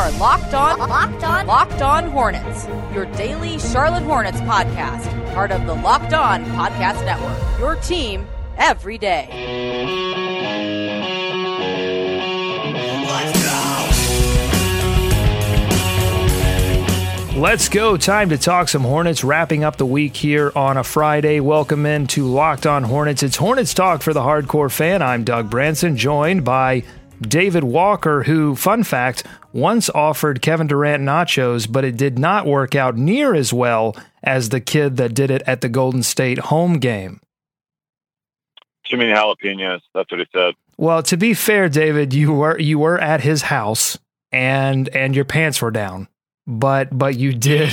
are Locked On, Locked On, Locked On Hornets, your daily Charlotte Hornets podcast, part of the Locked On Podcast Network. Your team every day. Let's go. Time to talk some Hornets. Wrapping up the week here on a Friday. Welcome in to Locked On Hornets. It's Hornets Talk for the hardcore fan. I'm Doug Branson, joined by David Walker, who, fun fact, once offered Kevin Durant nachos, but it did not work out near as well as the kid that did it at the Golden State home game. Too many jalapenos. That's what he said. Well, to be fair, David, you were you were at his house and and your pants were down, but but you did.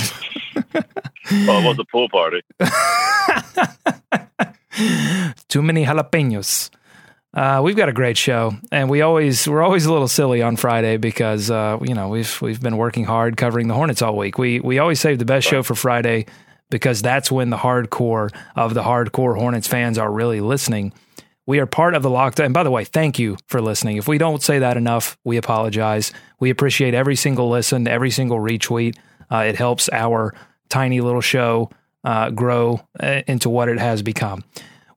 well, it was a pool party. Too many jalapenos. Uh, we've got a great show, and we always we're always a little silly on Friday because uh, you know we've we've been working hard covering the Hornets all week. We we always save the best show for Friday because that's when the hardcore of the hardcore Hornets fans are really listening. We are part of the Locked On. And by the way, thank you for listening. If we don't say that enough, we apologize. We appreciate every single listen, every single retweet. Uh, it helps our tiny little show uh, grow uh, into what it has become.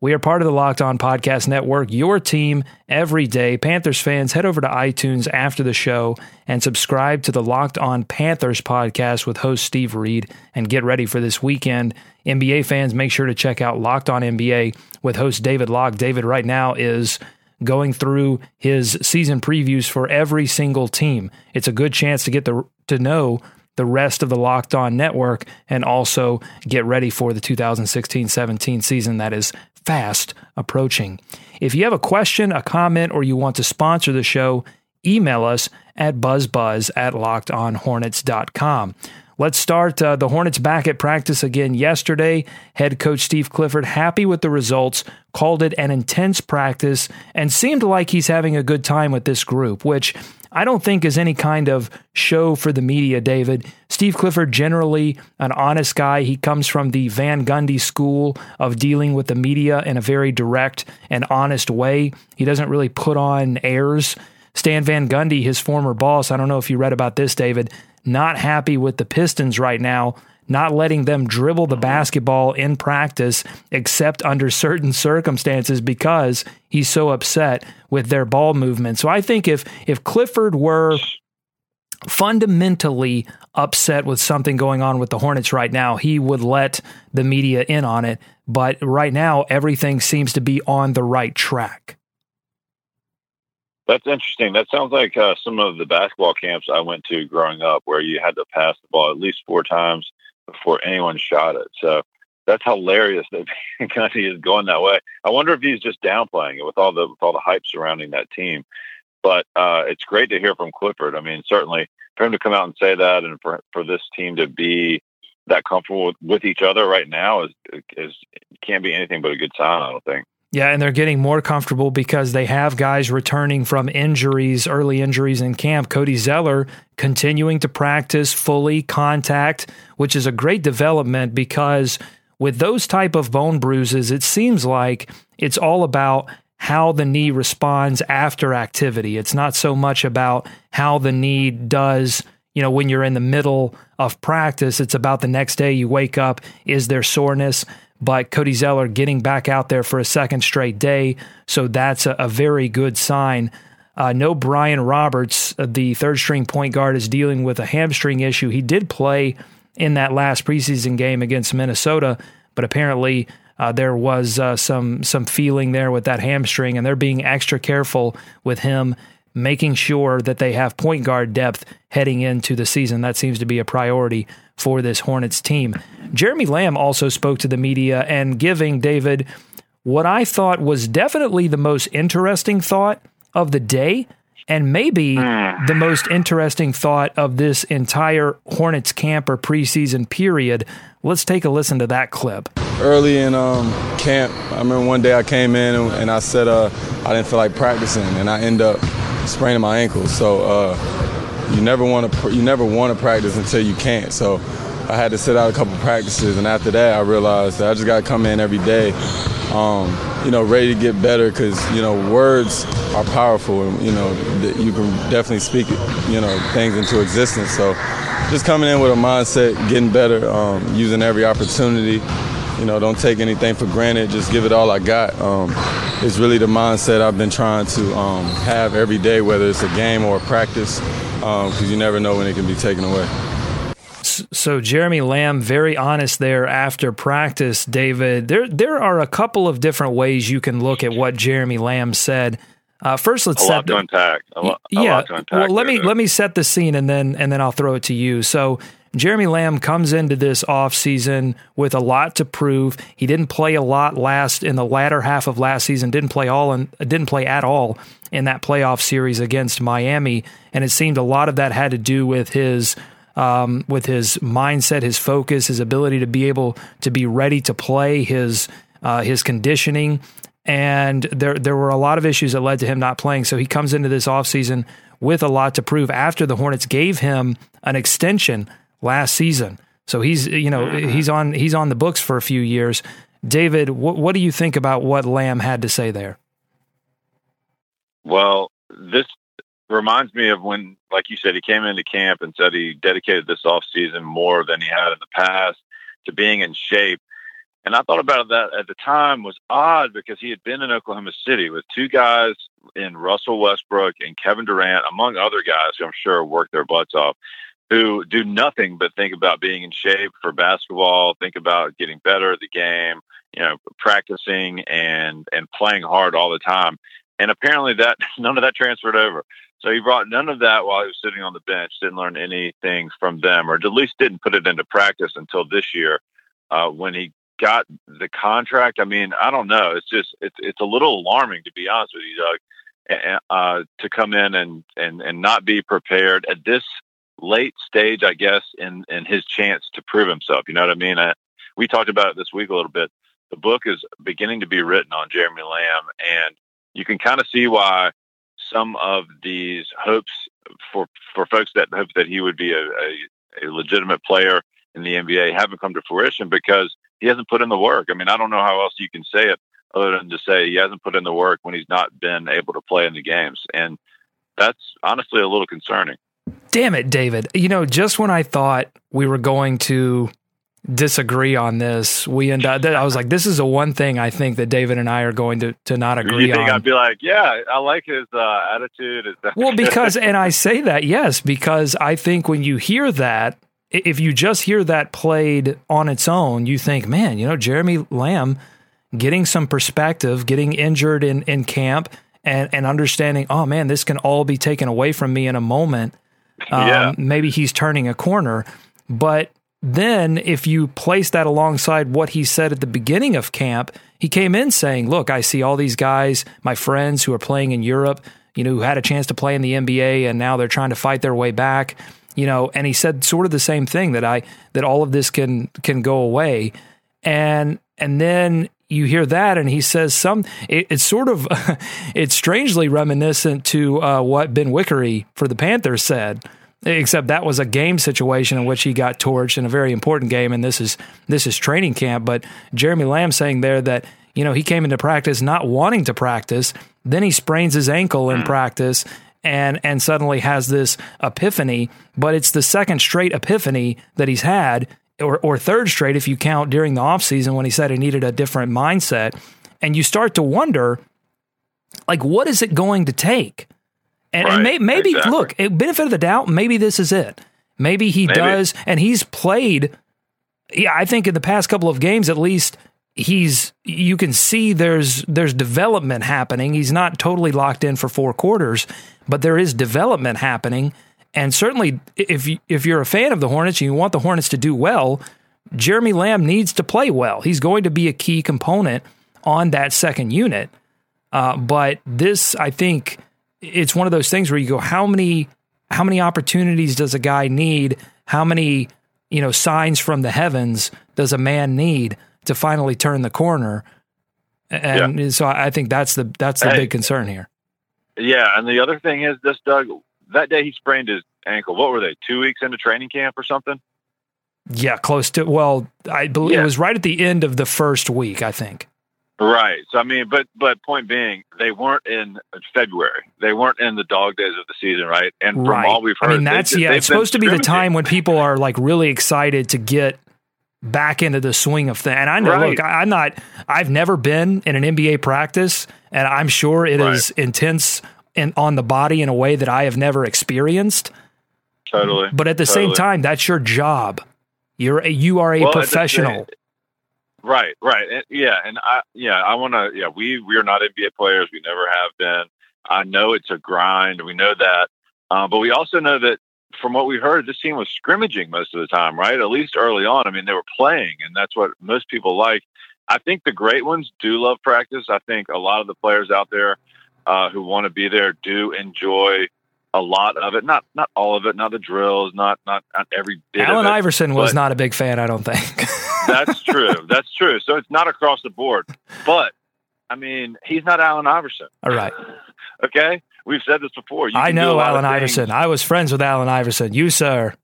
We are part of the Locked On Podcast Network, your team every day. Panthers fans, head over to iTunes after the show and subscribe to the Locked On Panthers podcast with host Steve Reed and get ready for this weekend. NBA fans, make sure to check out Locked On NBA with host David Locke. David right now is going through his season previews for every single team. It's a good chance to get the to know the rest of the Locked On network and also get ready for the 2016 17 season that is fast approaching. If you have a question, a comment, or you want to sponsor the show, email us at buzzbuzz at lockedonhornets.com. Let's start uh, the Hornets back at practice again yesterday. Head coach Steve Clifford happy with the results, called it an intense practice, and seemed like he's having a good time with this group, which I don't think is any kind of show for the media, David. Steve Clifford, generally an honest guy. He comes from the Van Gundy school of dealing with the media in a very direct and honest way. He doesn't really put on airs. Stan Van Gundy, his former boss, I don't know if you read about this, David, not happy with the Pistons right now not letting them dribble the basketball in practice except under certain circumstances because he's so upset with their ball movement. So I think if if Clifford were fundamentally upset with something going on with the Hornets right now, he would let the media in on it. But right now, everything seems to be on the right track. That's interesting. That sounds like uh, some of the basketball camps I went to growing up, where you had to pass the ball at least four times before anyone shot it. So that's hilarious that Gundy is going that way. I wonder if he's just downplaying it with all the with all the hype surrounding that team. But uh, it's great to hear from Clifford. I mean, certainly for him to come out and say that, and for for this team to be that comfortable with, with each other right now is is can't be anything but a good sign. I don't think. Yeah, and they're getting more comfortable because they have guys returning from injuries, early injuries in camp. Cody Zeller continuing to practice fully contact, which is a great development because with those type of bone bruises, it seems like it's all about how the knee responds after activity. It's not so much about how the knee does, you know, when you're in the middle of practice. It's about the next day you wake up, is there soreness? But Cody Zeller getting back out there for a second straight day. So that's a, a very good sign. Uh, no Brian Roberts, uh, the third string point guard, is dealing with a hamstring issue. He did play in that last preseason game against Minnesota, but apparently uh, there was uh, some some feeling there with that hamstring, and they're being extra careful with him, making sure that they have point guard depth heading into the season. That seems to be a priority for this Hornets team. Jeremy Lamb also spoke to the media and giving David what I thought was definitely the most interesting thought of the day and maybe the most interesting thought of this entire Hornets camp or preseason period. Let's take a listen to that clip. Early in um, camp, I remember one day I came in and, and I said uh, I didn't feel like practicing, and I end up spraining my ankle. So uh, you never want to you never want to practice until you can't. So I had to sit out a couple practices, and after that, I realized that I just got to come in every day, um, you know, ready to get better. Because you know, words are powerful, and you know you can definitely speak you know things into existence. So just coming in with a mindset, getting better, um, using every opportunity. You know, don't take anything for granted. Just give it all I got. Um, it's really the mindset I've been trying to um, have every day, whether it's a game or a practice, because um, you never know when it can be taken away. So Jeremy Lamb, very honest there after practice, David. There there are a couple of different ways you can look at what Jeremy Lamb said. Uh, first, let's a set lot to unpack. A lot, a yeah. Lot to unpack well, let there, me though. let me set the scene and then and then I'll throw it to you. So Jeremy Lamb comes into this offseason with a lot to prove. He didn't play a lot last in the latter half of last season. Didn't play all and didn't play at all in that playoff series against Miami, and it seemed a lot of that had to do with his um, with his mindset, his focus, his ability to be able to be ready to play, his uh, his conditioning, and there there were a lot of issues that led to him not playing. So he comes into this offseason with a lot to prove after the Hornets gave him an extension last season. So he's you know mm-hmm. he's on he's on the books for a few years. David, what what do you think about what Lamb had to say there? Well, this reminds me of when, like you said, he came into camp and said he dedicated this off season more than he had in the past to being in shape. And I thought about that at the time was odd because he had been in Oklahoma City with two guys in Russell Westbrook and Kevin Durant, among other guys who I'm sure worked their butts off, who do nothing but think about being in shape for basketball, think about getting better at the game, you know, practicing and and playing hard all the time. And apparently that none of that transferred over. So he brought none of that while he was sitting on the bench, didn't learn anything from them, or at least didn't put it into practice until this year uh, when he got the contract. I mean, I don't know. It's just it's it's a little alarming to be honest with you, Doug, uh, to come in and and and not be prepared at this late stage, I guess, in in his chance to prove himself. You know what I mean? I, we talked about it this week a little bit. The book is beginning to be written on Jeremy Lamb, and you can kind of see why some of these hopes for for folks that hope that he would be a, a, a legitimate player in the NBA haven't come to fruition because he hasn't put in the work. I mean, I don't know how else you can say it other than to say he hasn't put in the work when he's not been able to play in the games, and that's honestly a little concerning. Damn it, David. You know, just when I thought we were going to disagree on this, we end up, I was like, this is the one thing I think that David and I are going to, to not agree you think on. I'd be like, yeah, I like his uh, attitude. Well, because, and I say that, yes, because I think when you hear that, if you just hear that played on its own, you think, man, you know, Jeremy Lamb getting some perspective, getting injured in, in camp and, and understanding, oh man, this can all be taken away from me in a moment. Um, Yeah. Maybe he's turning a corner. But then if you place that alongside what he said at the beginning of camp, he came in saying, look, I see all these guys, my friends who are playing in Europe, you know, who had a chance to play in the NBA and now they're trying to fight their way back. You know, and he said sort of the same thing that I that all of this can can go away. And and then you hear that and he says some it, it's sort of it's strangely reminiscent to uh, what Benwikere for the Panthers said except that was a game situation in which he got torched in a very important game and this is this is training camp. But Jeremy Lamb saying there that you know he came into practice not wanting to practice then he sprains his ankle in practice and and suddenly has this epiphany but it's the second straight epiphany that he's had or, or third straight if you count during the offseason when he said he needed a different mindset. And you start to wonder like what is it going to take? And, and may, maybe exactly. look eh, benefit of the doubt maybe this is it. Maybe he Maybe. does and he's played yeah i think in the past couple of games at least he's you can see there's there's development happening. He's not totally locked in for four quarters but there is development happening and certainly if you, if you're a fan of the hornets and you want the hornets to do well jeremy lamb needs to play well. He's going to be a key component on that second unit. Uh, but this i think it's one of those things where you go how many how many opportunities does a guy need? How many you know signs from the heavens does a man need to finally turn the corner? And so i I think that's the that's the Hey. big concern here. Yeah, and the other thing is this, Doug. That day he sprained his ankle. What were they? Two weeks into training camp or something? yeah close to well i believe it was right at the end of the first week i think Right. So I mean, but but point being, they weren't in February. They weren't in the dog days of the season, right? And from right. all we've heard, I mean, that's yeah. It's supposed to be the time when people are like really excited to get back into the swing of things. And I know, right. look, I, am not. I've never been in an NBA practice, and I'm sure it right. is intense and on the body in a way that I have never experienced. Totally. But at the totally. same time, that's your job. You're a, you are a well, professional. Right, right, and, yeah, and I, yeah, I want to, yeah, we we are not NBA players. We never have been. I know it's a grind. We know that, um, but we also know that from what we heard, this team was scrimmaging most of the time, right? At least early on. I mean, they were playing, and that's what most people like. I think the great ones do love practice. I think a lot of the players out there uh, who want to be there do enjoy a lot of it. Not not all of it. Not the drills. Not not, not every bit. Allen it, Iverson was not a big fan. I don't think. that's true. That's true. So it's not across the board. But I mean, he's not Allen Iverson. All right. okay. We've said this before. You I know Allen Iverson. I was friends with Allen Iverson. You, sir,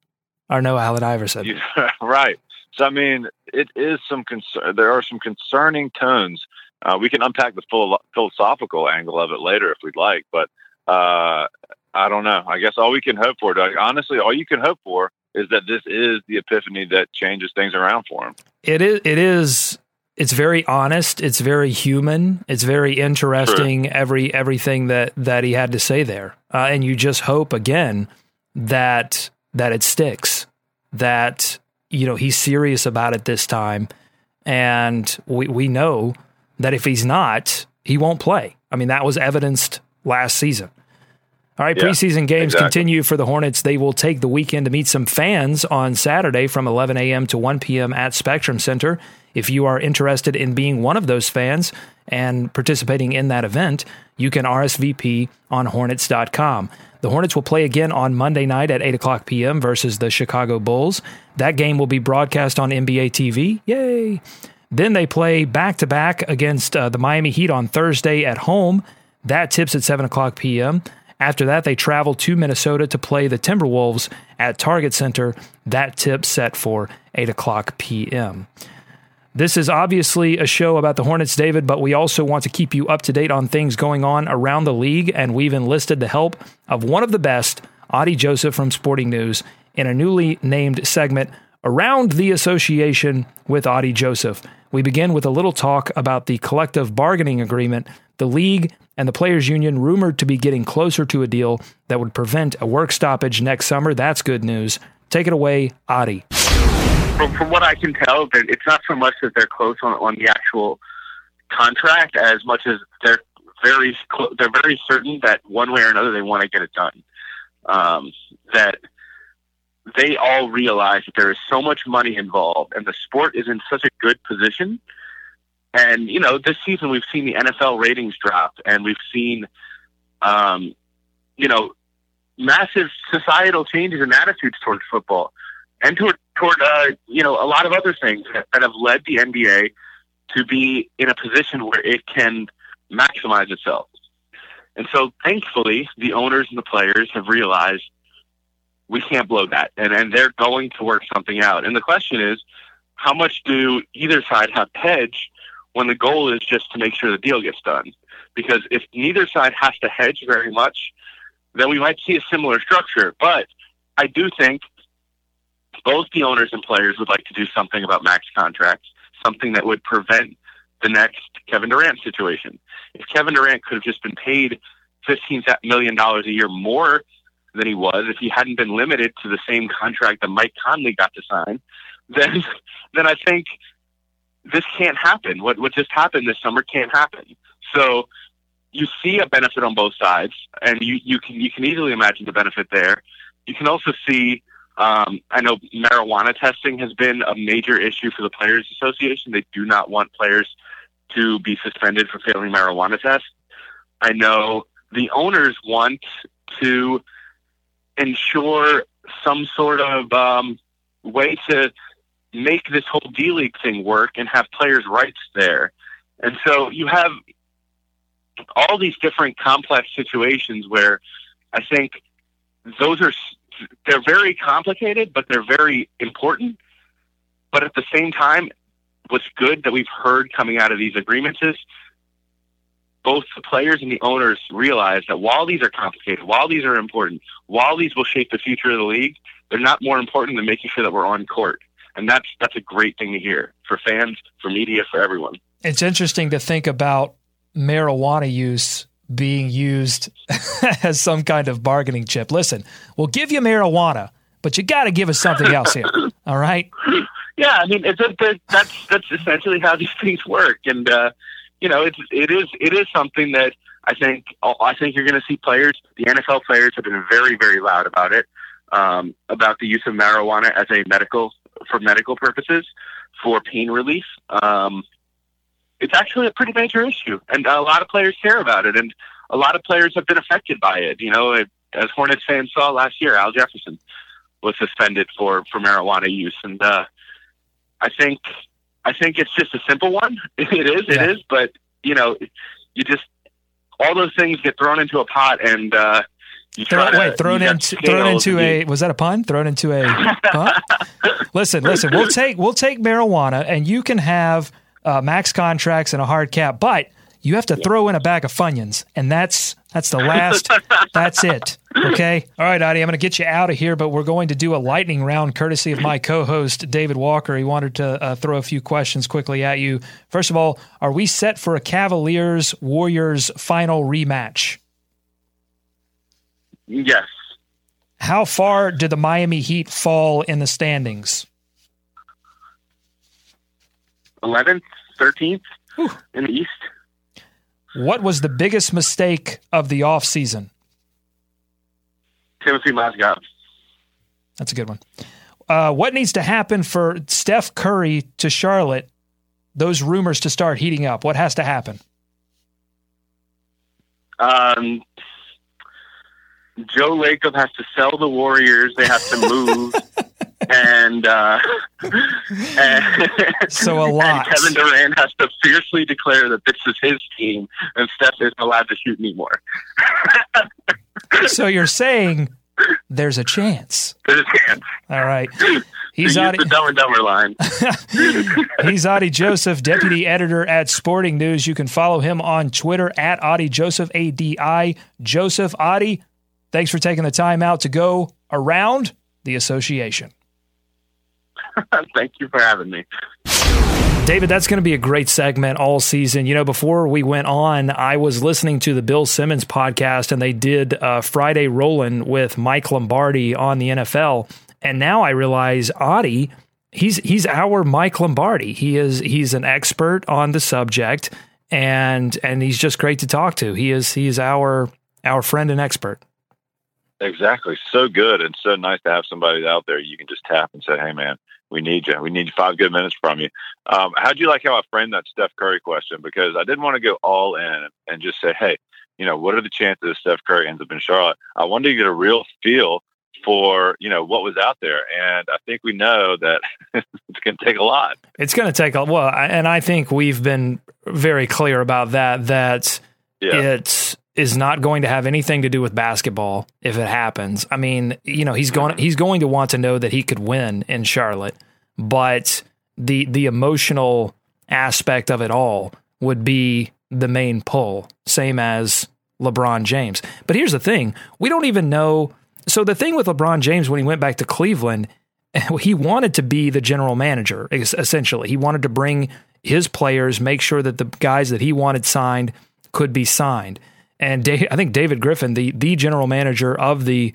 are no Allen Iverson. You, right. So I mean, it is some concern. There are some concerning tones. Uh, we can unpack the full philosophical angle of it later if we'd like, but uh, I don't know. I guess all we can hope for, Doug, honestly, all you can hope for is that this is the epiphany that changes things around for him. It is. It is. It's very honest. It's very human. It's very interesting. True. Every everything that that he had to say there, uh, and you just hope again that that it sticks. That you know he's serious about it this time, and we we know that if he's not, he won't play. I mean, that was evidenced last season. All right, yeah, preseason games exactly. continue for the Hornets. They will take the weekend to meet some fans on Saturday from 11 a.m. to 1 p.m. at Spectrum Center. If you are interested in being one of those fans and participating in that event, you can RSVP on Hornets.com. The Hornets will play again on Monday night at 8 o'clock p.m. versus the Chicago Bulls. That game will be broadcast on NBA TV. Yay! Then they play back to back against uh, the Miami Heat on Thursday at home. That tips at 7 o'clock p.m. After that, they travel to Minnesota to play the Timberwolves at Target Center. That tip set for 8 o'clock p.m. This is obviously a show about the Hornets, David, but we also want to keep you up to date on things going on around the league, and we've enlisted the help of one of the best, Adi Joseph from Sporting News, in a newly named segment around the association with Adi Joseph. We begin with a little talk about the collective bargaining agreement the league and the players' union rumored to be getting closer to a deal that would prevent a work stoppage next summer. That's good news. Take it away, Adi. From, from what I can tell, it's not so much that they're close on, on the actual contract as much as they're very they're very certain that one way or another they want to get it done. Um, that they all realize that there is so much money involved, and the sport is in such a good position and you know, this season we've seen the NFL ratings drop, and we've seen, um, you know, massive societal changes in attitudes towards football, and toward toward uh, you know a lot of other things that, that have led the NBA to be in a position where it can maximize itself. And so, thankfully, the owners and the players have realized we can't blow that, and and they're going to work something out. And the question is, how much do either side have to hedge when the goal is just to make sure the deal gets done. Because if neither side has to hedge very much, then we might see a similar structure. But I do think both the owners and players would like to do something about max contracts, something that would prevent the next Kevin Durant situation. If Kevin Durant could have just been paid $15 million a year more than he was, if he hadn't been limited to the same contract that Mike Conley got to sign, then then I think this can't happen. What what just happened this summer can't happen. So you see a benefit on both sides, and you, you can you can easily imagine the benefit there. You can also see. Um, I know marijuana testing has been a major issue for the Players Association. They do not want players to be suspended for failing marijuana tests. I know the owners want to ensure some sort of um, way to make this whole D League thing work and have players' rights there. And so you have all these different complex situations where I think those are they're very complicated, but they're very important. But at the same time, what's good that we've heard coming out of these agreements is both the players and the owners realize that while these are complicated, while these are important, while these will shape the future of the league, they're not more important than making sure that we're on court. And that's that's a great thing to hear for fans, for media, for everyone. It's interesting to think about marijuana use being used as some kind of bargaining chip. Listen, we'll give you marijuana, but you got to give us something else here. All right? Yeah, I mean, it's a, that's that's essentially how these things work, and uh, you know, it's it is it is something that I think I think you're going to see players. The NFL players have been very very loud about it, um, about the use of marijuana as a medical for medical purposes for pain relief. Um, it's actually a pretty major issue, and a lot of players care about it, and a lot of players have been affected by it. You know, as Hornets fans saw last year, Al Jefferson was suspended for for marijuana use, and uh, I think I think it's just a simple one. It is, yeah. it is, but you know, you just all those things get thrown into a pot and uh you throw, to, wait, thrown into thrown into a was that a pun? Thrown into a pun? listen, listen. We'll take we'll take marijuana, and you can have uh, max contracts and a hard cap, but you have to throw in a bag of Funyuns, and that's that's the last. that's it. Okay. All right, Adi, I'm going to get you out of here, but we're going to do a lightning round courtesy of my co-host David Walker. He wanted to uh, throw a few questions quickly at you. First of all, are we set for a Cavaliers Warriors final rematch? Yes. How far did the Miami Heat fall in the standings? 11th, 13th in the East. What was the biggest mistake of the offseason? Timofey Mozgov. That's a good one. Uh, what needs to happen for Steph Curry to Charlotte? Those rumors to start heating up. What has to happen? Um, Joe Lacob has to sell the Warriors. They have to move. and, uh, and so a lot. Kevin Durant has to fiercely declare that this is his team, and Steph isn't allowed to shoot anymore. so you're saying there's a chance. There's a chance. All right. He's Adi, the Dumb and Dumber line. He's Adi Joseph, deputy editor at Sporting News. You can follow him on Twitter at Adi Joseph, A D I Joseph Adi. Thanks for taking the time out to go around the association. Thank you for having me. David, that's going to be a great segment all season. You know, before we went on, I was listening to the Bill Simmons podcast, and they did uh, Friday Rolling with Mike Lombardi on the NFL. And now I realize Adi, he's he's our Mike Lombardi. He is he's an expert on the subject, and and he's just great to talk to. He is he is our our friend and expert. Exactly. So good and so nice to have somebody out there you can just tap and say, "Hey, man, we need you. We need five good minutes from you." Um, how'd you like how I framed that Steph Curry question? Because I didn't want to go all in and just say, "Hey, you know, what are the chances Steph Curry ends up in Charlotte?" I wanted to get a real feel for you know what was out there, and I think we know that it's going to take a lot. It's going to take a well, and I think we've been very clear about that. That yeah. it's is not going to have anything to do with basketball if it happens. I mean, you know, he's going he's going to want to know that he could win in Charlotte, but the the emotional aspect of it all would be the main pull, same as LeBron James. But here's the thing, we don't even know so the thing with LeBron James when he went back to Cleveland, he wanted to be the general manager essentially. He wanted to bring his players, make sure that the guys that he wanted signed could be signed. And Dave, I think David Griffin, the the general manager of the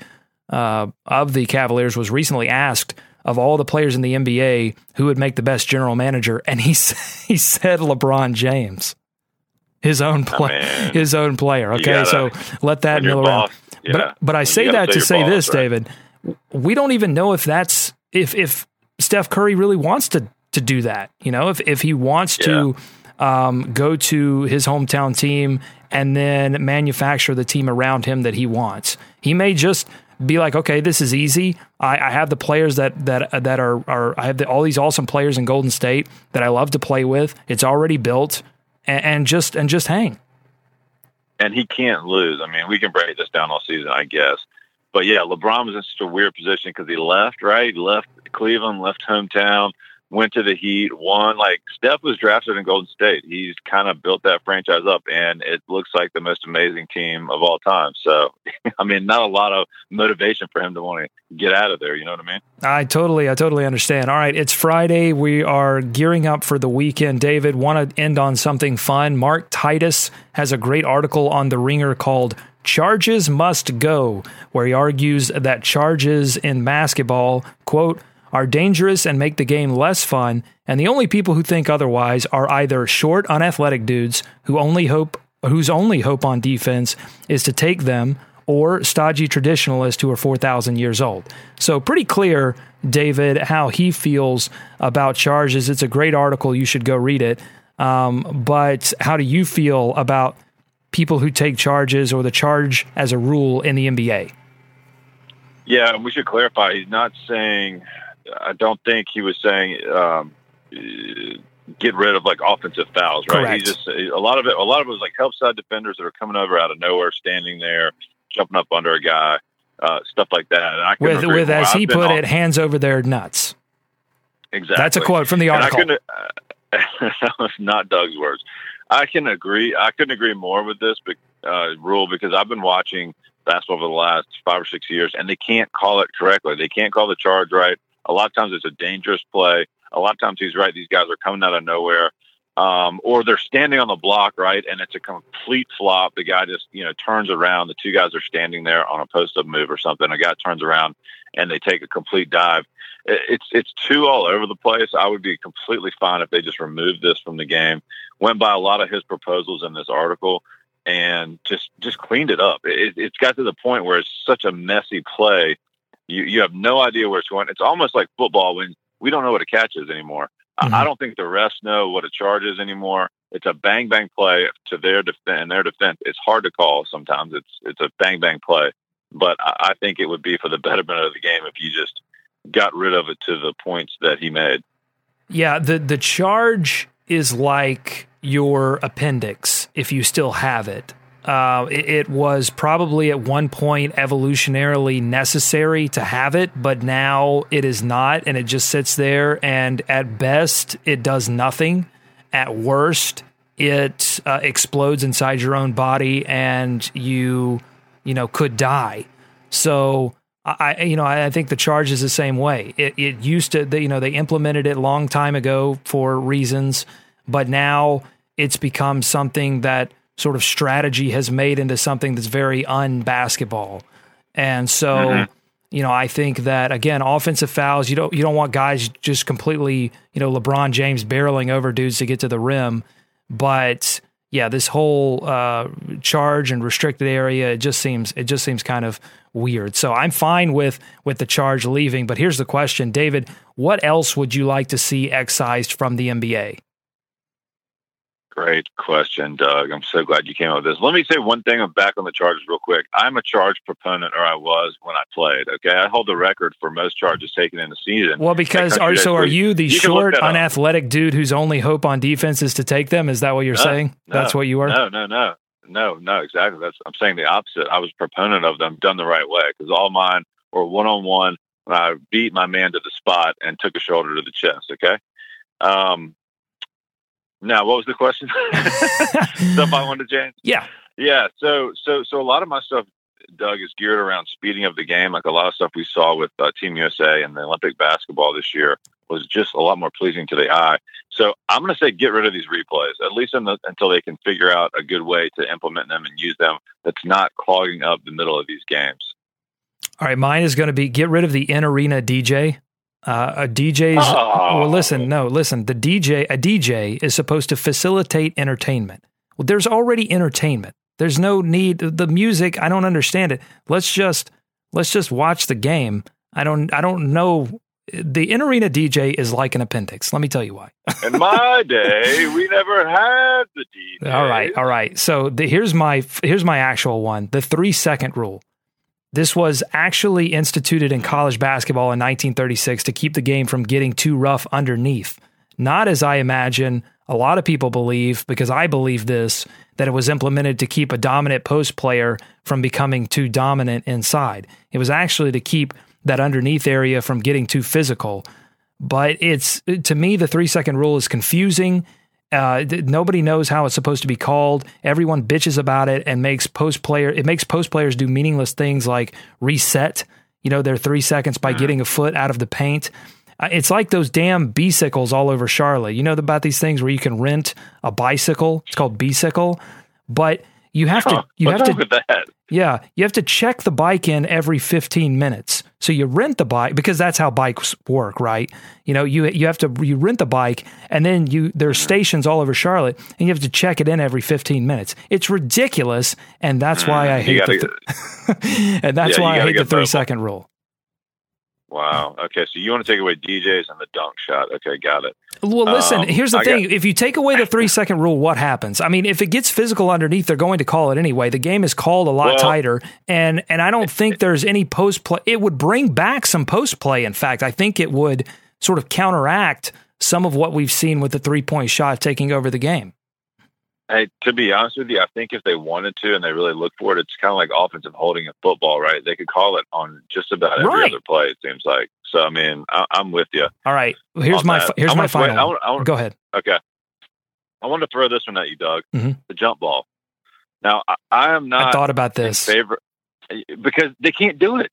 uh, of the Cavaliers, was recently asked of all the players in the NBA who would make the best general manager, and he he said LeBron James, his own play, oh, his own player. Okay, gotta, so let that mill around. Yeah. But but I say that to say boss, this, right? David. We don't even know if that's if if Steph Curry really wants to to do that. You know, if if he wants yeah. to um, go to his hometown team and then manufacture the team around him that he wants. He may just be like, okay, this is easy. I, I have the players that that that are are I have the, all these awesome players in Golden State that I love to play with. It's already built, and, and just and just hang. And he can't lose. I mean, we can break this down all season, I guess. But yeah, LeBron was in such a weird position because he left, right? He left Cleveland, left hometown, went to the Heat, won. Like Steph was drafted in Golden State. He's kind of built that franchise up, and it looks like the most amazing team of all time. So, I mean, not a lot of motivation for him to want to get out of there. You know what I mean? I totally, I totally understand. All right, it's Friday. We are gearing up for the weekend. David, want to end on something fun? Mark Titus has a great article on the Ringer called Charges Must Go, where he argues that charges in basketball, quote, are dangerous and make the game less fun, and the only people who think otherwise are either short, unathletic dudes who only hope whose only hope on defense is to take them, or stodgy traditionalists who are 4,000 years old. So, pretty clear, David, how he feels about charges. It's a great article. You should go read it. Um, but how do you feel about people who take charges or the charge as a rule in the NBA? Yeah, we should clarify. He's not saying I don't think he was saying um, get rid of like offensive fouls, right? Correct. He just a lot of it. A lot of it was like help side defenders that are coming over out of nowhere, standing there, jumping up under a guy, uh, stuff like that. And I with with as he put it, hands over their nuts. Exactly. That's a quote from the article. Uh, that was not Doug's words. I can agree. I couldn't agree more with this uh, rule because I've been watching basketball for the last five or six years, and they can't call it correctly. They can't call the charge right. A lot of times it's a dangerous play. A lot of times he's right. These guys are coming out of nowhere. Um, or they're standing on the block, right? And it's a complete flop. The guy just, you know, turns around. The two guys are standing there on a post up move or something. A guy turns around and they take a complete dive. It's, it's too all over the place. I would be completely fine if they just removed this from the game, went by a lot of his proposals in this article and just, just cleaned it up. It, it's got to the point where it's such a messy play you you have no idea where it's going. It's almost like football when we don't know what a catch is anymore. Mm-hmm. I don't think the refs know what a charge is anymore. It's a bang bang play to their defense. Their defense. It's hard to call sometimes. It's it's a bang bang play, but I, I think it would be for the betterment of the game if you just got rid of it to the points that he made. Yeah, the the charge is like your appendix if you still have it. Uh, it, it, was probably at one point evolutionarily necessary to have it, but now it is not, and it just sits there. And at best, it does nothing. At worst, it uh, explodes inside your own body, and you, you know, could die. So. I, you know, I think the charge is the same way. It, it used to, you know, they implemented it long time ago for reasons, but now it's become something that sort of strategy has made into something that's very unbasketball. And so, mm-hmm. you know, I think that again, offensive fouls, you don't you don't want guys just completely, you know, LeBron James barreling over dudes to get to the rim. But yeah, this whole uh, charge and restricted area, it just seems it just seems kind of weird. So I'm fine with with the charge leaving. But here's the question, David: What else would you like to see excised from the NBA? Great question, Doug. I'm so glad you came up with this. Let me say one thing I'm back on the charges real quick. I'm a charge proponent, or I was when I played. Okay, I hold the record for most charges taken in a season. Well, because are so are you the you short, unathletic dude whose only hope on defense is to take them? Is that what you're no, saying? No, That's what you are. No, no, no, no, no. Exactly. That's I'm saying the opposite. I was a proponent of them done the right way because all mine were one on one. I beat my man to the spot and took a shoulder to the chest. Okay. Um, now, what was the question? stuff I wanted to change. Yeah, yeah. So, so, so a lot of my stuff, Doug, is geared around speeding of the game. Like a lot of stuff we saw with uh, Team USA and the Olympic basketball this year was just a lot more pleasing to the eye. So I'm going to say get rid of these replays, at least the, until they can figure out a good way to implement them and use them that's not clogging up the middle of these games. All right, mine is going to be get rid of the in arena DJ. Uh, a DJ's oh. well, listen, no, listen. The DJ, a DJ is supposed to facilitate entertainment. Well, there's already entertainment. There's no need. The music, I don't understand it. Let's just let's just watch the game. I don't I don't know. The in arena DJ is like an appendix. Let me tell you why. In my day, we never had the DJ. All right, all right. So the, here's my here's my actual one. The three second rule. This was actually instituted in college basketball in 1936 to keep the game from getting too rough underneath. Not as I imagine a lot of people believe, because I believe this, that it was implemented to keep a dominant post player from becoming too dominant inside. It was actually to keep that underneath area from getting too physical. but it's to me the three second rule is confusing. Uh, nobody knows how it's supposed to be called. Everyone bitches about it and makes post player. It makes post players do meaningless things like reset. You know, their three seconds by mm-hmm. getting a foot out of the paint. Uh, it's like those damn bicycles all over Charlotte. You know about these things where you can rent a bicycle. It's called B-cycle, but you have to. You have to. Yeah, you have to check the bike in every 15 minutes. So you rent the bike because that's how bikes work, right? You know, you you have to you rent the bike and then you there's mm-hmm. stations all over Charlotte and you have to check it in every 15 minutes. It's ridiculous and that's why I mm, hate the th- and that's yeah, why I hate the 3 second rule. Wow. Okay. So you want to take away DJs and the dunk shot. Okay. Got it. Well, listen, um, here's the I thing. Got- if you take away the three second rule, what happens? I mean, if it gets physical underneath, they're going to call it anyway. The game is called a lot well, tighter. And, and I don't think there's any post play. It would bring back some post play. In fact, I think it would sort of counteract some of what we've seen with the three point shot taking over the game. Hey, to be honest with you, I think if they wanted to and they really look for it, it's kind of like offensive holding in football, right? They could call it on just about every right. other play. It seems like. So, I mean, I, am with you. All right, here's my that. here's my final. I want, I want, Go ahead. Okay, I want to throw this one at you, Doug. Mm-hmm. The jump ball. Now, I, I, am not. I thought about this. Favorite because they can't do it.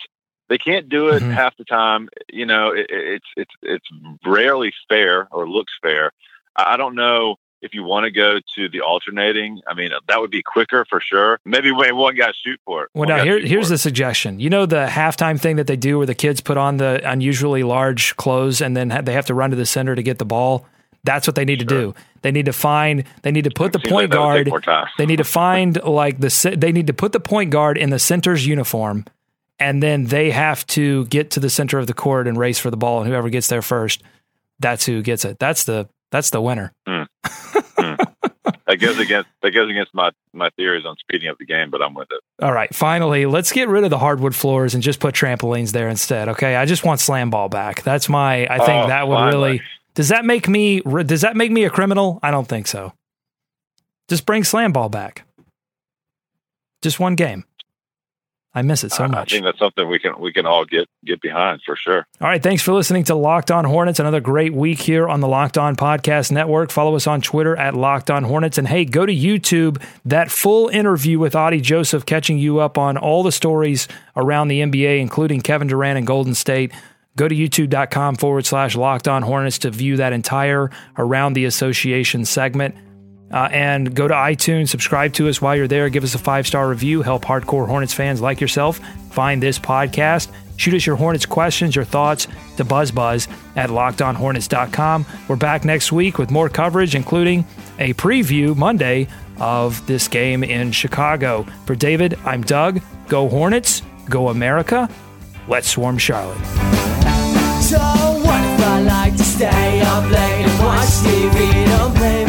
They can't do it mm-hmm. half the time. You know, it, it's it's it's rarely fair or looks fair. I don't know if you want to go to the alternating, I mean, that would be quicker for sure. Maybe when one guy shoot for it. Well, now here, here's the suggestion. You know the halftime thing that they do where the kids put on the unusually large clothes and then they have to run to the center to get the ball. That's what they need sure. to do. They need to find. They need to put the point like guard. They need to find like the. They need to put the point guard in the center's uniform, and then they have to get to the center of the court and race for the ball. And whoever gets there first, that's who gets it. That's the that's the winner. Mm. that goes against that goes against my my theories on speeding up the game, but I'm with it. All right, finally, let's get rid of the hardwood floors and just put trampolines there instead. Okay, I just want SlamBall back. That's my. I think oh, that would finally. really. Does that make me? Does that make me a criminal? I don't think so. Just bring SlamBall back. Just one game. I miss it so much. I think that's something we can we can all get get behind for sure. All right, thanks for listening to Locked On Hornets. Another great week here on the Locked On Podcast Network. Follow us on Twitter at Locked On Hornets, and hey, go to YouTube. That full interview with Adi Joseph, catching you up on all the stories around the NBA, including Kevin Durant and Golden State. Go to youtube.com forward slash Locked On Hornets to view that entire around the association segment. Uh, and go to iTunes, subscribe to us while you're there, give us a five star review, help hardcore Hornets fans like yourself find this podcast. Shoot us your Hornets questions, your thoughts to BuzzBuzz at lockedonhornets.com. We're back next week with more coverage, including a preview Monday of this game in Chicago. For David, I'm Doug. Go Hornets, go America. Let's swarm Charlotte. So, what if I like to stay up late and watch TV? Don't blame